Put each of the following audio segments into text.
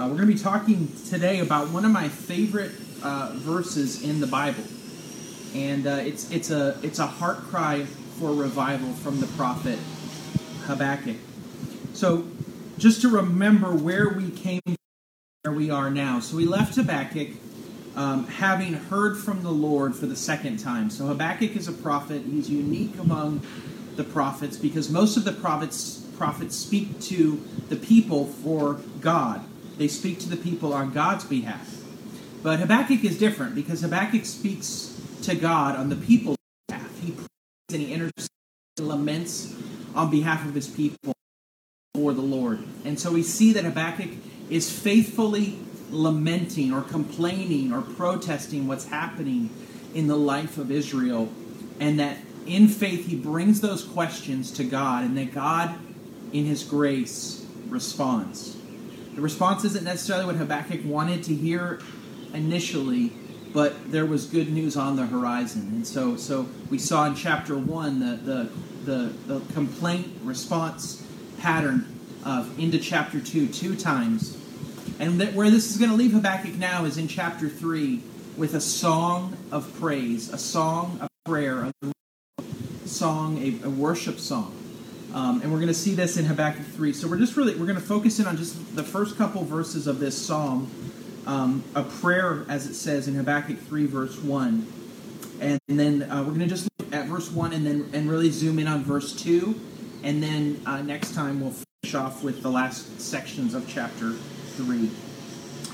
Uh, we're going to be talking today about one of my favorite uh, verses in the Bible, and uh, it's it's a it's a heart cry for revival from the prophet Habakkuk. So, just to remember where we came, from, where we are now. So we left Habakkuk. Um, having heard from the Lord for the second time. So Habakkuk is a prophet. He's unique among the prophets because most of the prophets prophets speak to the people for God. They speak to the people on God's behalf. But Habakkuk is different because Habakkuk speaks to God on the people's behalf. He prays and he intercedes and laments on behalf of his people for the Lord. And so we see that Habakkuk is faithfully lamenting or complaining or protesting what's happening in the life of Israel, and that in faith he brings those questions to God, and that God, in his grace, responds. The response isn't necessarily what Habakkuk wanted to hear initially, but there was good news on the horizon. And so, so we saw in chapter one the, the, the, the complaint response pattern of into chapter two two times and that where this is going to leave Habakkuk now is in chapter 3 with a song of praise, a song of prayer, a song, a, a worship song. Um, and we're going to see this in Habakkuk 3. So we're just really, we're going to focus in on just the first couple verses of this psalm, um, a prayer, as it says in Habakkuk 3, verse 1. And then uh, we're going to just look at verse 1 and then and really zoom in on verse 2. And then uh, next time we'll finish off with the last sections of chapter 3.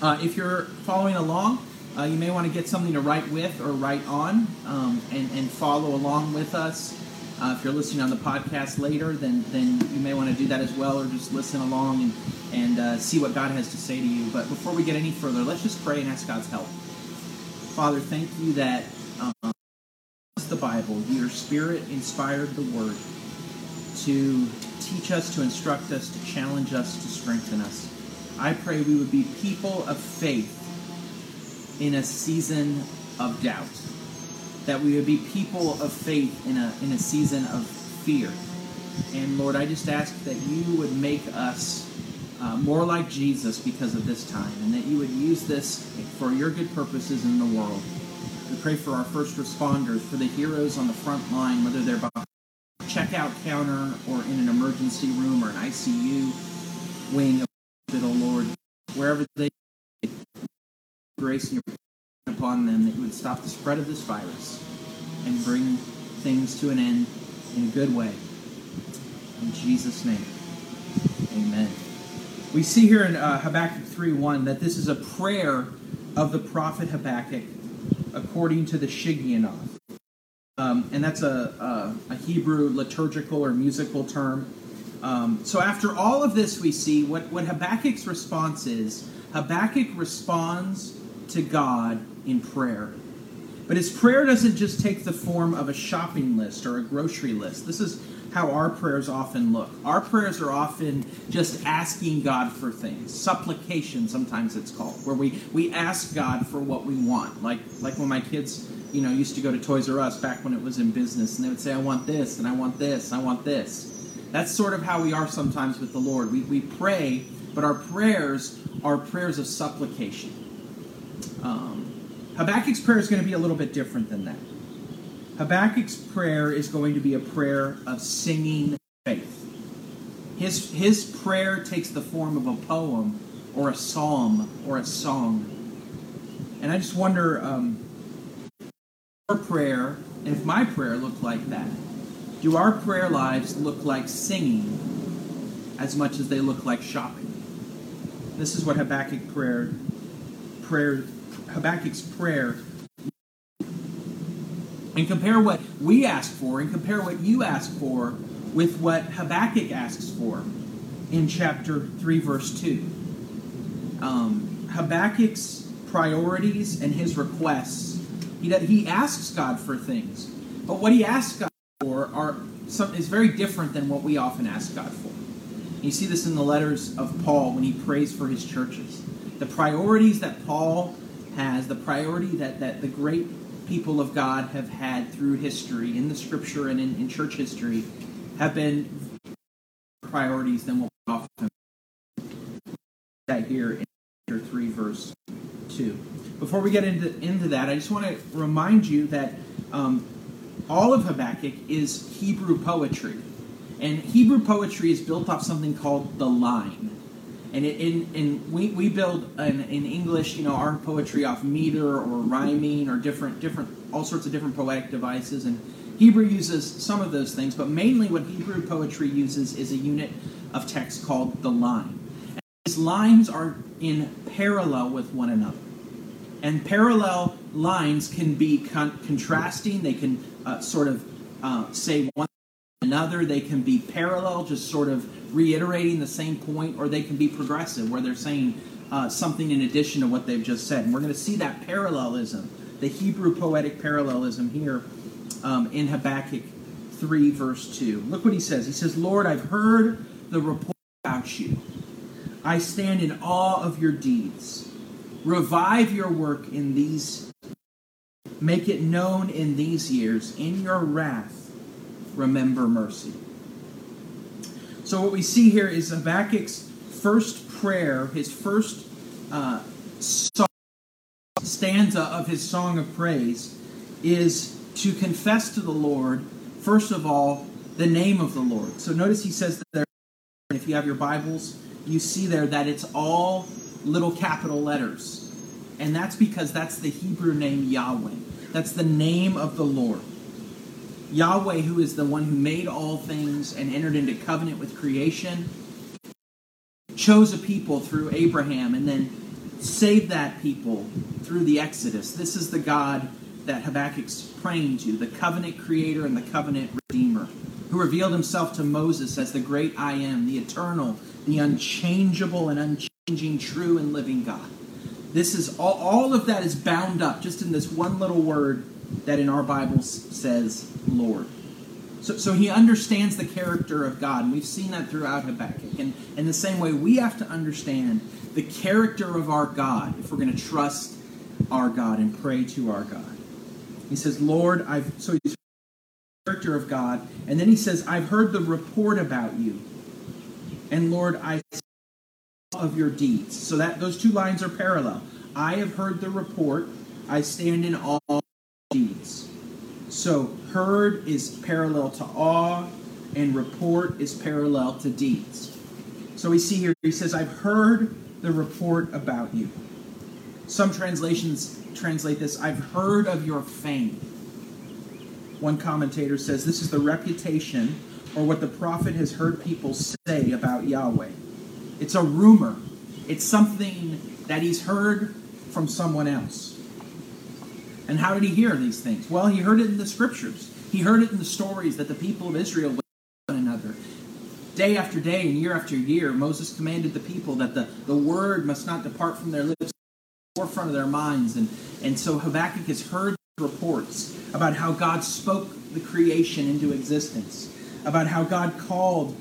Uh, if you're following along, uh, you may want to get something to write with or write on um, and, and follow along with us. Uh, if you're listening on the podcast later, then, then you may want to do that as well or just listen along and, and uh, see what God has to say to you. But before we get any further, let's just pray and ask God's help. Father, thank you that um, the Bible, your Spirit inspired the Word to teach us, to instruct us, to challenge us, to strengthen us. I pray we would be people of faith in a season of doubt. That we would be people of faith in a, in a season of fear. And Lord, I just ask that you would make us uh, more like Jesus because of this time, and that you would use this for your good purposes in the world. We pray for our first responders, for the heroes on the front line, whether they're behind a checkout counter or in an emergency room or an ICU wing of the hospital, Lord, wherever they grace and your upon them, that you would stop the spread of this virus and bring things to an end in a good way. In Jesus' name, amen. We see here in uh, Habakkuk 3.1 that this is a prayer of the prophet Habakkuk according to the Shigionoth. Um, and that's a, a, a Hebrew liturgical or musical term. Um, so after all of this, we see what, what Habakkuk's response is. Habakkuk responds to God in prayer. But his prayer doesn't just take the form of a shopping list or a grocery list. This is how our prayers often look. Our prayers are often just asking God for things. Supplication, sometimes it's called, where we, we ask God for what we want. Like like when my kids, you know, used to go to Toys R Us back when it was in business, and they would say, I want this, and I want this, I want this. That's sort of how we are sometimes with the Lord. We, we pray, but our prayers are prayers of supplication. Um, Habakkuk's prayer is going to be a little bit different than that. Habakkuk's prayer is going to be a prayer of singing faith. His, his prayer takes the form of a poem or a psalm or a song. And I just wonder um, prayer, and if my prayer looked like that, do our prayer lives look like singing as much as they look like shopping? This is what Habakkuk prayer, prayer, Habakkuk's prayer. And compare what we ask for, and compare what you ask for with what Habakkuk asks for in chapter three, verse two. Um, Habakkuk's priorities and his requests. He he asks God for things, but what he asks God for are some, is very different than what we often ask God for. You see this in the letters of Paul when he prays for his churches. The priorities that Paul has, the priority that, that the great people of God have had through history, in the scripture and in, in church history, have been priorities than what we often that here in chapter 3, verse 2. Before we get into, into that, I just want to remind you that um, all of Habakkuk is Hebrew poetry. And Hebrew poetry is built off something called the line. And it, in, we, we build an, in English, you know, our poetry off meter or rhyming or different different all sorts of different poetic devices. And Hebrew uses some of those things, but mainly what Hebrew poetry uses is a unit of text called the line. And these lines are in parallel with one another. And parallel lines can be con- contrasting. They can uh, sort of uh, say one another. They can be parallel, just sort of reiterating the same point, or they can be progressive, where they're saying uh, something in addition to what they've just said. And we're going to see that parallelism, the Hebrew poetic parallelism here um, in Habakkuk 3, verse 2. Look what he says. He says, Lord, I've heard the report about you. I stand in awe of your deeds. Revive your work in these, make it known in these years. In your wrath, remember mercy. So, what we see here is Habakkuk's first prayer, his first uh, song, stanza of his song of praise, is to confess to the Lord, first of all, the name of the Lord. So, notice he says there, if you have your Bibles, you see there that it's all little capital letters. And that's because that's the Hebrew name Yahweh. That's the name of the Lord. Yahweh, who is the one who made all things and entered into covenant with creation, chose a people through Abraham and then saved that people through the Exodus. This is the God that Habakkuk's praying to, the covenant creator and the covenant redeemer, who revealed himself to Moses as the great I am, the eternal, the unchangeable and unchanging, true and living God. This is all, all of that is bound up just in this one little word that in our Bibles says Lord. So, so he understands the character of God, and we've seen that throughout Habakkuk. And in the same way, we have to understand the character of our God if we're going to trust our God and pray to our God. He says, Lord, I've so he's character of God, and then he says, I've heard the report about you. And Lord, I of your deeds. So that those two lines are parallel. I have heard the report. I stand in deeds. So heard is parallel to awe, and report is parallel to deeds. So we see here, he says, I've heard the report about you. Some translations translate this, I've heard of your fame. One commentator says this is the reputation or what the prophet has heard people say about Yahweh. It's a rumor, it's something that he's heard from someone else. And how did he hear these things? Well, he heard it in the scriptures. He heard it in the stories that the people of Israel would one another. Day after day and year after year, Moses commanded the people that the, the word must not depart from their lips, the forefront of their minds. And, and so Habakkuk has heard reports about how God spoke the creation into existence, about how God called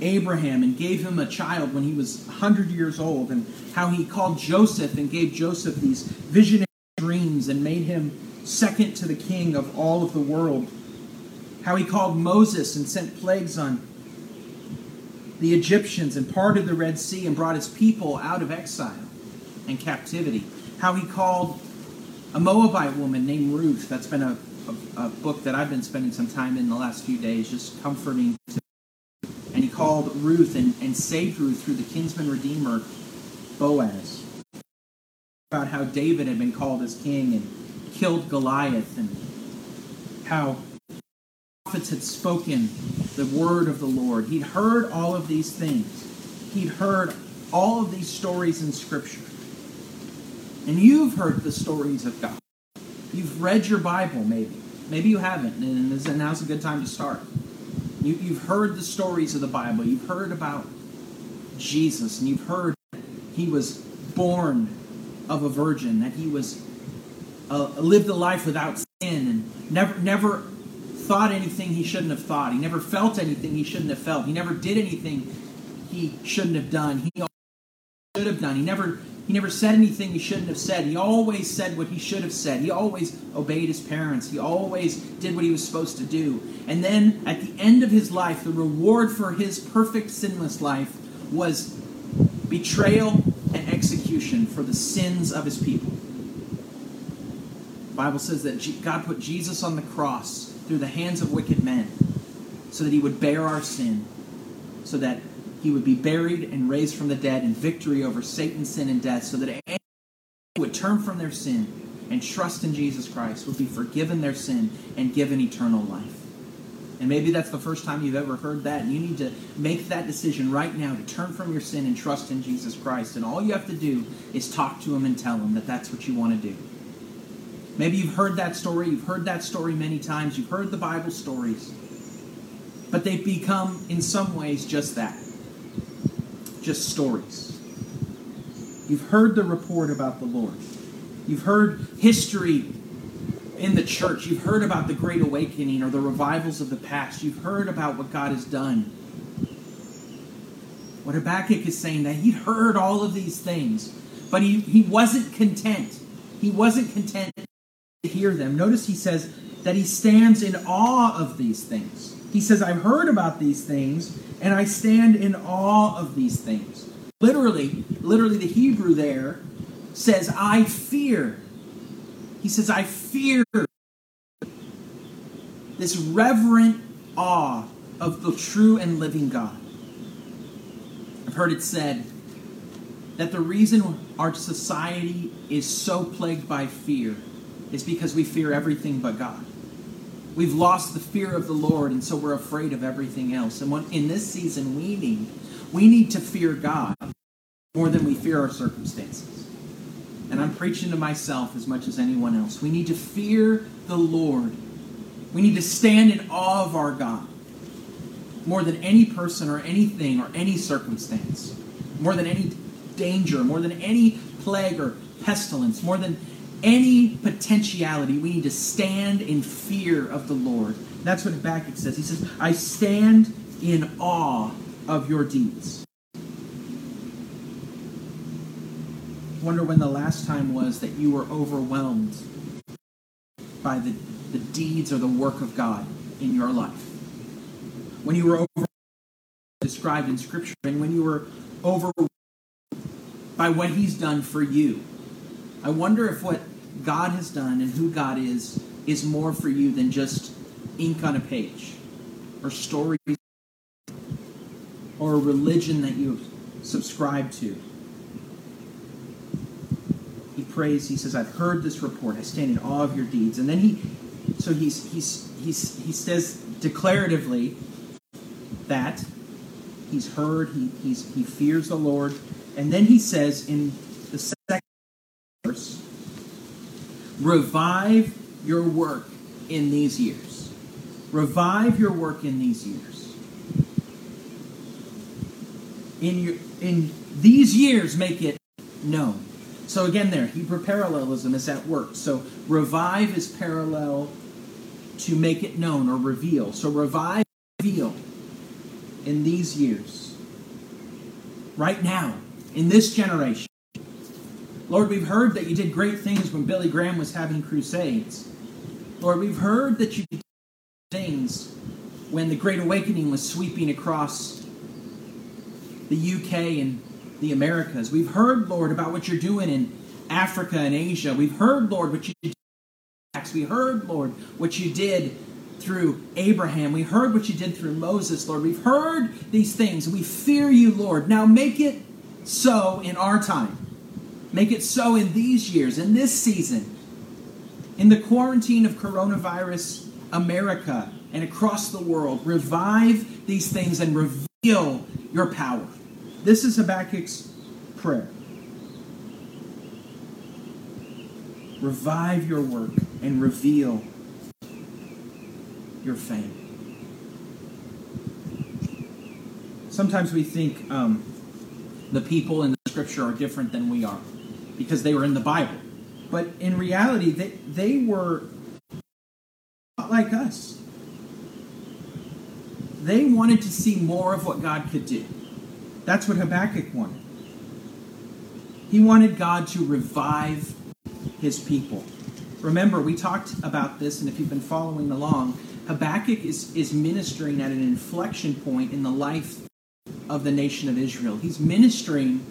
Abraham and gave him a child when he was 100 years old, and how he called Joseph and gave Joseph these visionary dreams and made him second to the king of all of the world. How he called Moses and sent plagues on the Egyptians and parted the Red Sea and brought his people out of exile and captivity. How he called a Moabite woman named Ruth. That's been a, a, a book that I've been spending some time in the last few days, just comforting to and he called Ruth and, and saved Ruth through the kinsman redeemer Boaz. About how David had been called as king and killed Goliath, and how prophets had spoken the word of the Lord. He'd heard all of these things. He'd heard all of these stories in Scripture. And you've heard the stories of God. You've read your Bible, maybe. Maybe you haven't, and now's a good time to start. You, you've heard the stories of the Bible. You've heard about Jesus, and you've heard he was born of a virgin, that he was uh, lived a life without sin, and never never thought anything he shouldn't have thought. He never felt anything he shouldn't have felt. He never did anything he shouldn't have done. He should have done. He never he never said anything he shouldn't have said. He always said what he should have said. He always obeyed his parents. He always did what he was supposed to do. And then at the end of his life, the reward for his perfect sinless life was betrayal and execution for the sins of his people. The Bible says that God put Jesus on the cross through the hands of wicked men so that he would bear our sin, so that he would be buried and raised from the dead in victory over Satan, sin, and death, so that anyone would turn from their sin and trust in Jesus Christ would be forgiven their sin and given eternal life. And maybe that's the first time you've ever heard that, and you need to make that decision right now to turn from your sin and trust in Jesus Christ. And all you have to do is talk to him and tell him that that's what you want to do. Maybe you've heard that story, you've heard that story many times, you've heard the Bible stories, but they've become, in some ways, just that just stories. You've heard the report about the Lord. You've heard history in the church. You've heard about the Great Awakening or the revivals of the past. You've heard about what God has done. What Habakkuk is saying that he'd heard all of these things, but he, he wasn't content. He wasn't content to hear them. Notice he says that he stands in awe of these things. He says, I've heard about these things, and I stand in awe of these things. Literally, literally, the Hebrew there says, I fear. He says, I fear this reverent awe of the true and living God. I've heard it said that the reason our society is so plagued by fear is because we fear everything but God. We've lost the fear of the Lord, and so we're afraid of everything else. And in this season, we need we need to fear God more than we fear our circumstances. And I'm preaching to myself as much as anyone else. We need to fear the Lord. We need to stand in awe of our God more than any person or anything or any circumstance, more than any danger, more than any plague or pestilence, more than any potentiality, we need to stand in fear of the Lord. That's what Habakkuk says. He says, I stand in awe of your deeds. Wonder when the last time was that you were overwhelmed by the, the deeds or the work of God in your life. When you were over described in Scripture, and when you were overwhelmed by what He's done for you. I wonder if what God has done and who God is is more for you than just ink on a page or stories or a religion that you subscribe to. He prays, he says, I've heard this report. I stand in awe of your deeds. And then he so he's he's he's he says declaratively that he's heard, he he's he fears the Lord. And then he says in the second verse, revive your work in these years. Revive your work in these years. In your in these years make it known. So again there, Hebrew parallelism is at work. So revive is parallel to make it known or reveal. So revive reveal in these years. Right now, in this generation. Lord, we've heard that you did great things when Billy Graham was having crusades. Lord, we've heard that you did things when the Great Awakening was sweeping across the UK and the Americas. We've heard, Lord, about what you're doing in Africa and Asia. We've heard, Lord, what you did. We heard, Lord, what you did through Abraham. We heard what you did through Moses, Lord. We've heard these things. We fear you, Lord. Now make it so in our time. Make it so in these years, in this season, in the quarantine of coronavirus America and across the world. Revive these things and reveal your power. This is Habakkuk's prayer. Revive your work and reveal your fame. Sometimes we think um, the people in the scripture are different than we are because they were in the Bible. But in reality, they, they were not like us. They wanted to see more of what God could do. That's what Habakkuk wanted. He wanted God to revive his people. Remember, we talked about this, and if you've been following along, Habakkuk is, is ministering at an inflection point in the life of the nation of Israel. He's ministering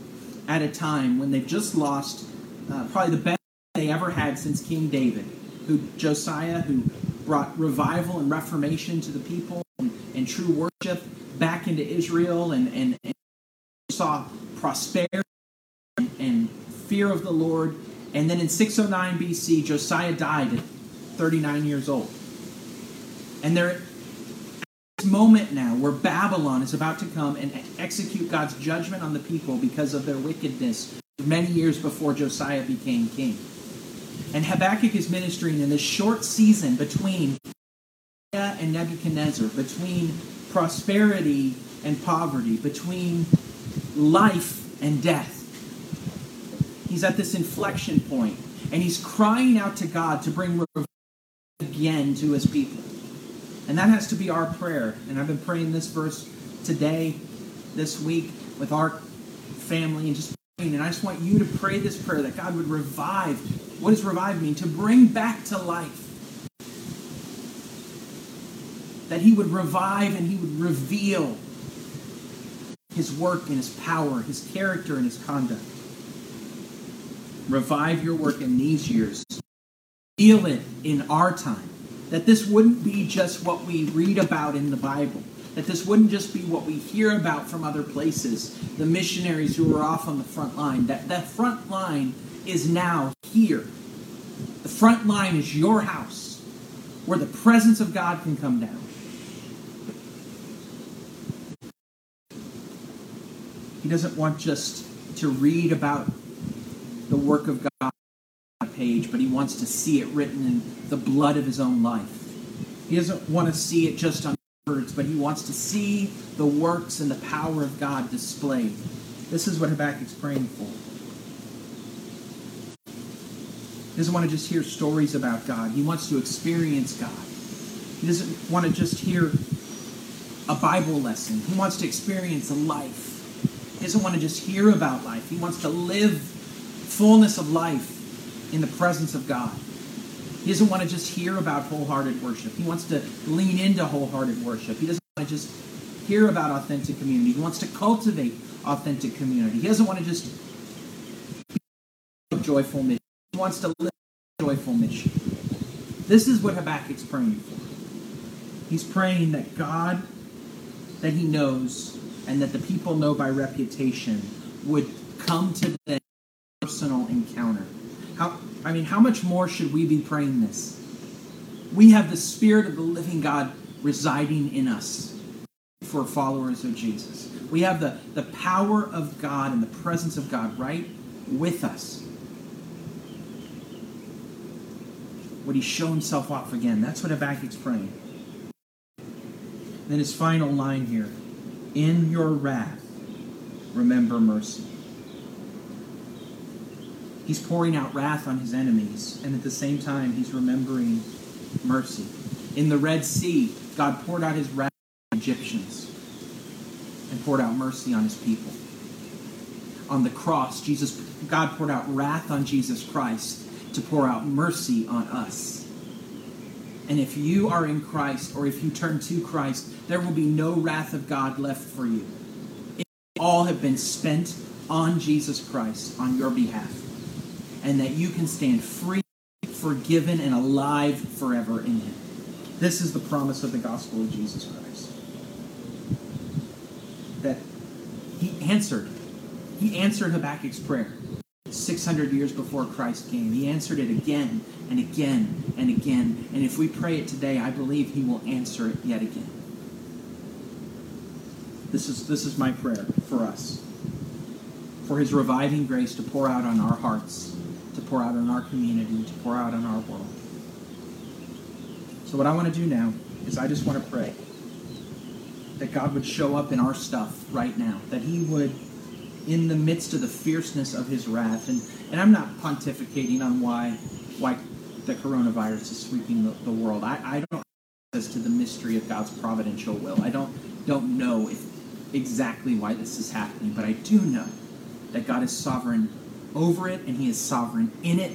at a time when they've just lost uh, probably the best they ever had since King David, who Josiah, who brought revival and reformation to the people and, and true worship back into Israel and, and, and saw prosperity and, fear of the Lord. And then in 609 BC, Josiah died at 39 years old. And they're at this moment now where Babylon is about to come and execute God's judgment on the people because of their wickedness many years before Josiah became king. And Habakkuk is ministering in this short season between and Nebuchadnezzar, between prosperity and poverty, between life and death. He's at this inflection point, and he's crying out to God to bring revival again to his people. And that has to be our prayer. And I've been praying this verse today, this week, with our family, and just praying. And I just want you to pray this prayer that God would revive. What does revive mean? To bring back to life. That he would revive and he would reveal his work and his power, his character and his conduct. Revive your work in these years. Feel it in our time. That this wouldn't be just what we read about in the Bible. That this wouldn't just be what we hear about from other places, the missionaries who are off on the front line. That that front line is now here. The front line is your house, where the presence of God can come down. He doesn't want just to read about the work of God on a page, but he wants to see it written in the blood of his own life. He doesn't want to see it just on words, but he wants to see the works and the power of God displayed. This is what Habakkuk's praying for. He doesn't want to just hear stories about God. He wants to experience God. He doesn't want to just hear a Bible lesson. He wants to experience a life. He doesn't want to just hear about life. He wants to live fullness of life in the presence of God. He doesn't want to just hear about wholehearted worship. He wants to lean into wholehearted worship. He doesn't want to just hear about authentic community. He wants to cultivate authentic community. He doesn't want to just joyful mission. He wants to live joyful mission. This is what Habakkuk's praying for. He's praying that God, that he knows, and that the people know by reputation, would come to them personal encounter. How I mean, how much more should we be praying this? We have the Spirit of the living God residing in us for followers of Jesus. We have the, the power of God and the presence of God right with us. Would he show himself off again? That's what Habakkuk's praying. then his final line here In your wrath, remember mercy. He's pouring out wrath on his enemies, and at the same time, he's remembering mercy. In the Red Sea, God poured out his wrath on the Egyptians and poured out mercy on his people. On the cross, Jesus, God poured out wrath on Jesus Christ to pour out mercy on us. And if you are in Christ, or if you turn to Christ, there will be no wrath of God left for you. It all have been spent on Jesus Christ on your behalf and that you can stand free, forgiven, and alive forever in Him. This is the promise of the gospel of Jesus Christ. That He answered. He answered Habakkuk's prayer 600 years before Christ came. He answered it again and again and again. And if we pray it today, I believe He will answer it yet again. This is, this is my prayer for us. For His reviving grace to pour out on our hearts to pour out on our community, to pour out on our world. So, what I want to do now is I just want to pray that God would show up in our stuff right now, that He would, in the midst of the fierceness of His wrath, and, and I'm not pontificating on why, why the coronavirus is sweeping the, the world. I, I don't as to the mystery of God's providential will. I don't don't know if exactly why this is happening, but I do know that God is sovereign over it and He is sovereign in it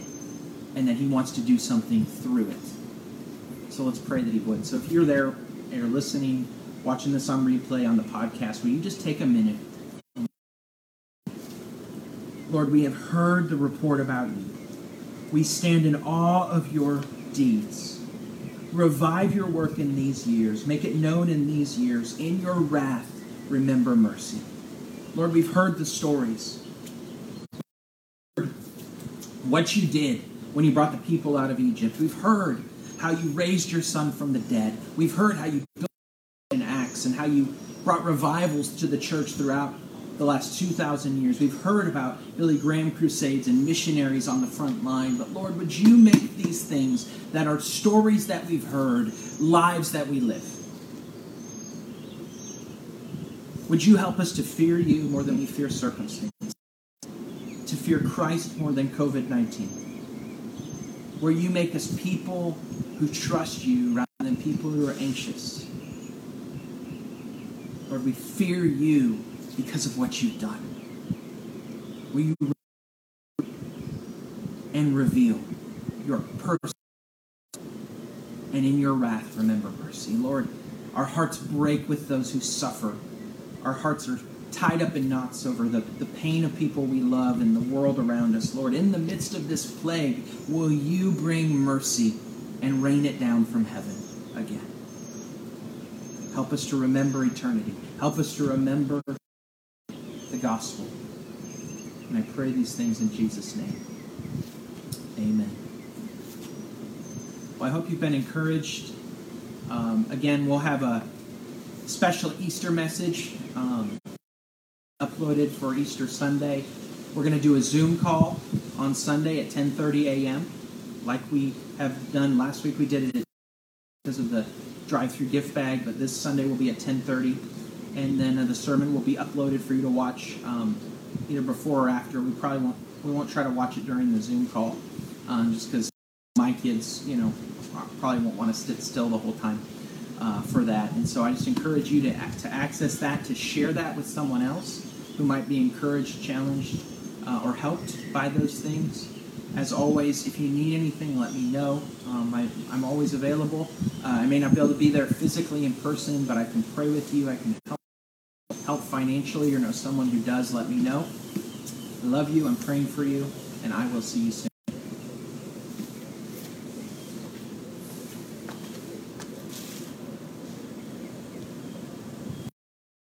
and that He wants to do something through it. So let's pray that He would. So if you're there and you're listening, watching this on replay on the podcast, will you just take a minute Lord, we have heard the report about you. We stand in awe of your deeds. Revive your work in these years. Make it known in these years. In your wrath, remember mercy. Lord, we've heard the stories. What you did when you brought the people out of Egypt. We've heard how you raised your son from the dead. We've heard how you built in Acts and how you brought revivals to the church throughout the last 2,000 years. We've heard about Billy Graham crusades and missionaries on the front line. But Lord, would you make these things that are stories that we've heard, lives that we live? Would you help us to fear you more than we fear circumstances? To fear Christ more than COVID 19? Where you make us people who trust you rather than people who are anxious. Lord, we fear you because of what you've done. Will you and reveal your purpose and in your wrath remember mercy. Lord, our hearts break with those who suffer. Our hearts are tied up in knots over the, the pain of people we love and the world around us. Lord, in the midst of this plague, will you bring mercy and rain it down from heaven again? Help us to remember eternity. Help us to remember gospel. And I pray these things in Jesus' name. Amen. Well, I hope you've been encouraged. Um, again, we'll have a special Easter message um, uploaded for Easter Sunday. We're going to do a Zoom call on Sunday at 10:30 a.m. like we have done last week. We did it because of the drive-through gift bag, but this Sunday will be at 10:30 and then uh, the sermon will be uploaded for you to watch um, either before or after. We probably won't we won't try to watch it during the Zoom call, um, just because my kids, you know, probably won't want to sit still the whole time uh, for that. And so I just encourage you to to access that, to share that with someone else who might be encouraged, challenged, uh, or helped by those things. As always, if you need anything, let me know. Um, I, am always available. Uh, I may not be able to be there physically in person, but I can pray with you. I can help help financially or know someone who does, let me know. I love you. I'm praying for you, and I will see you soon.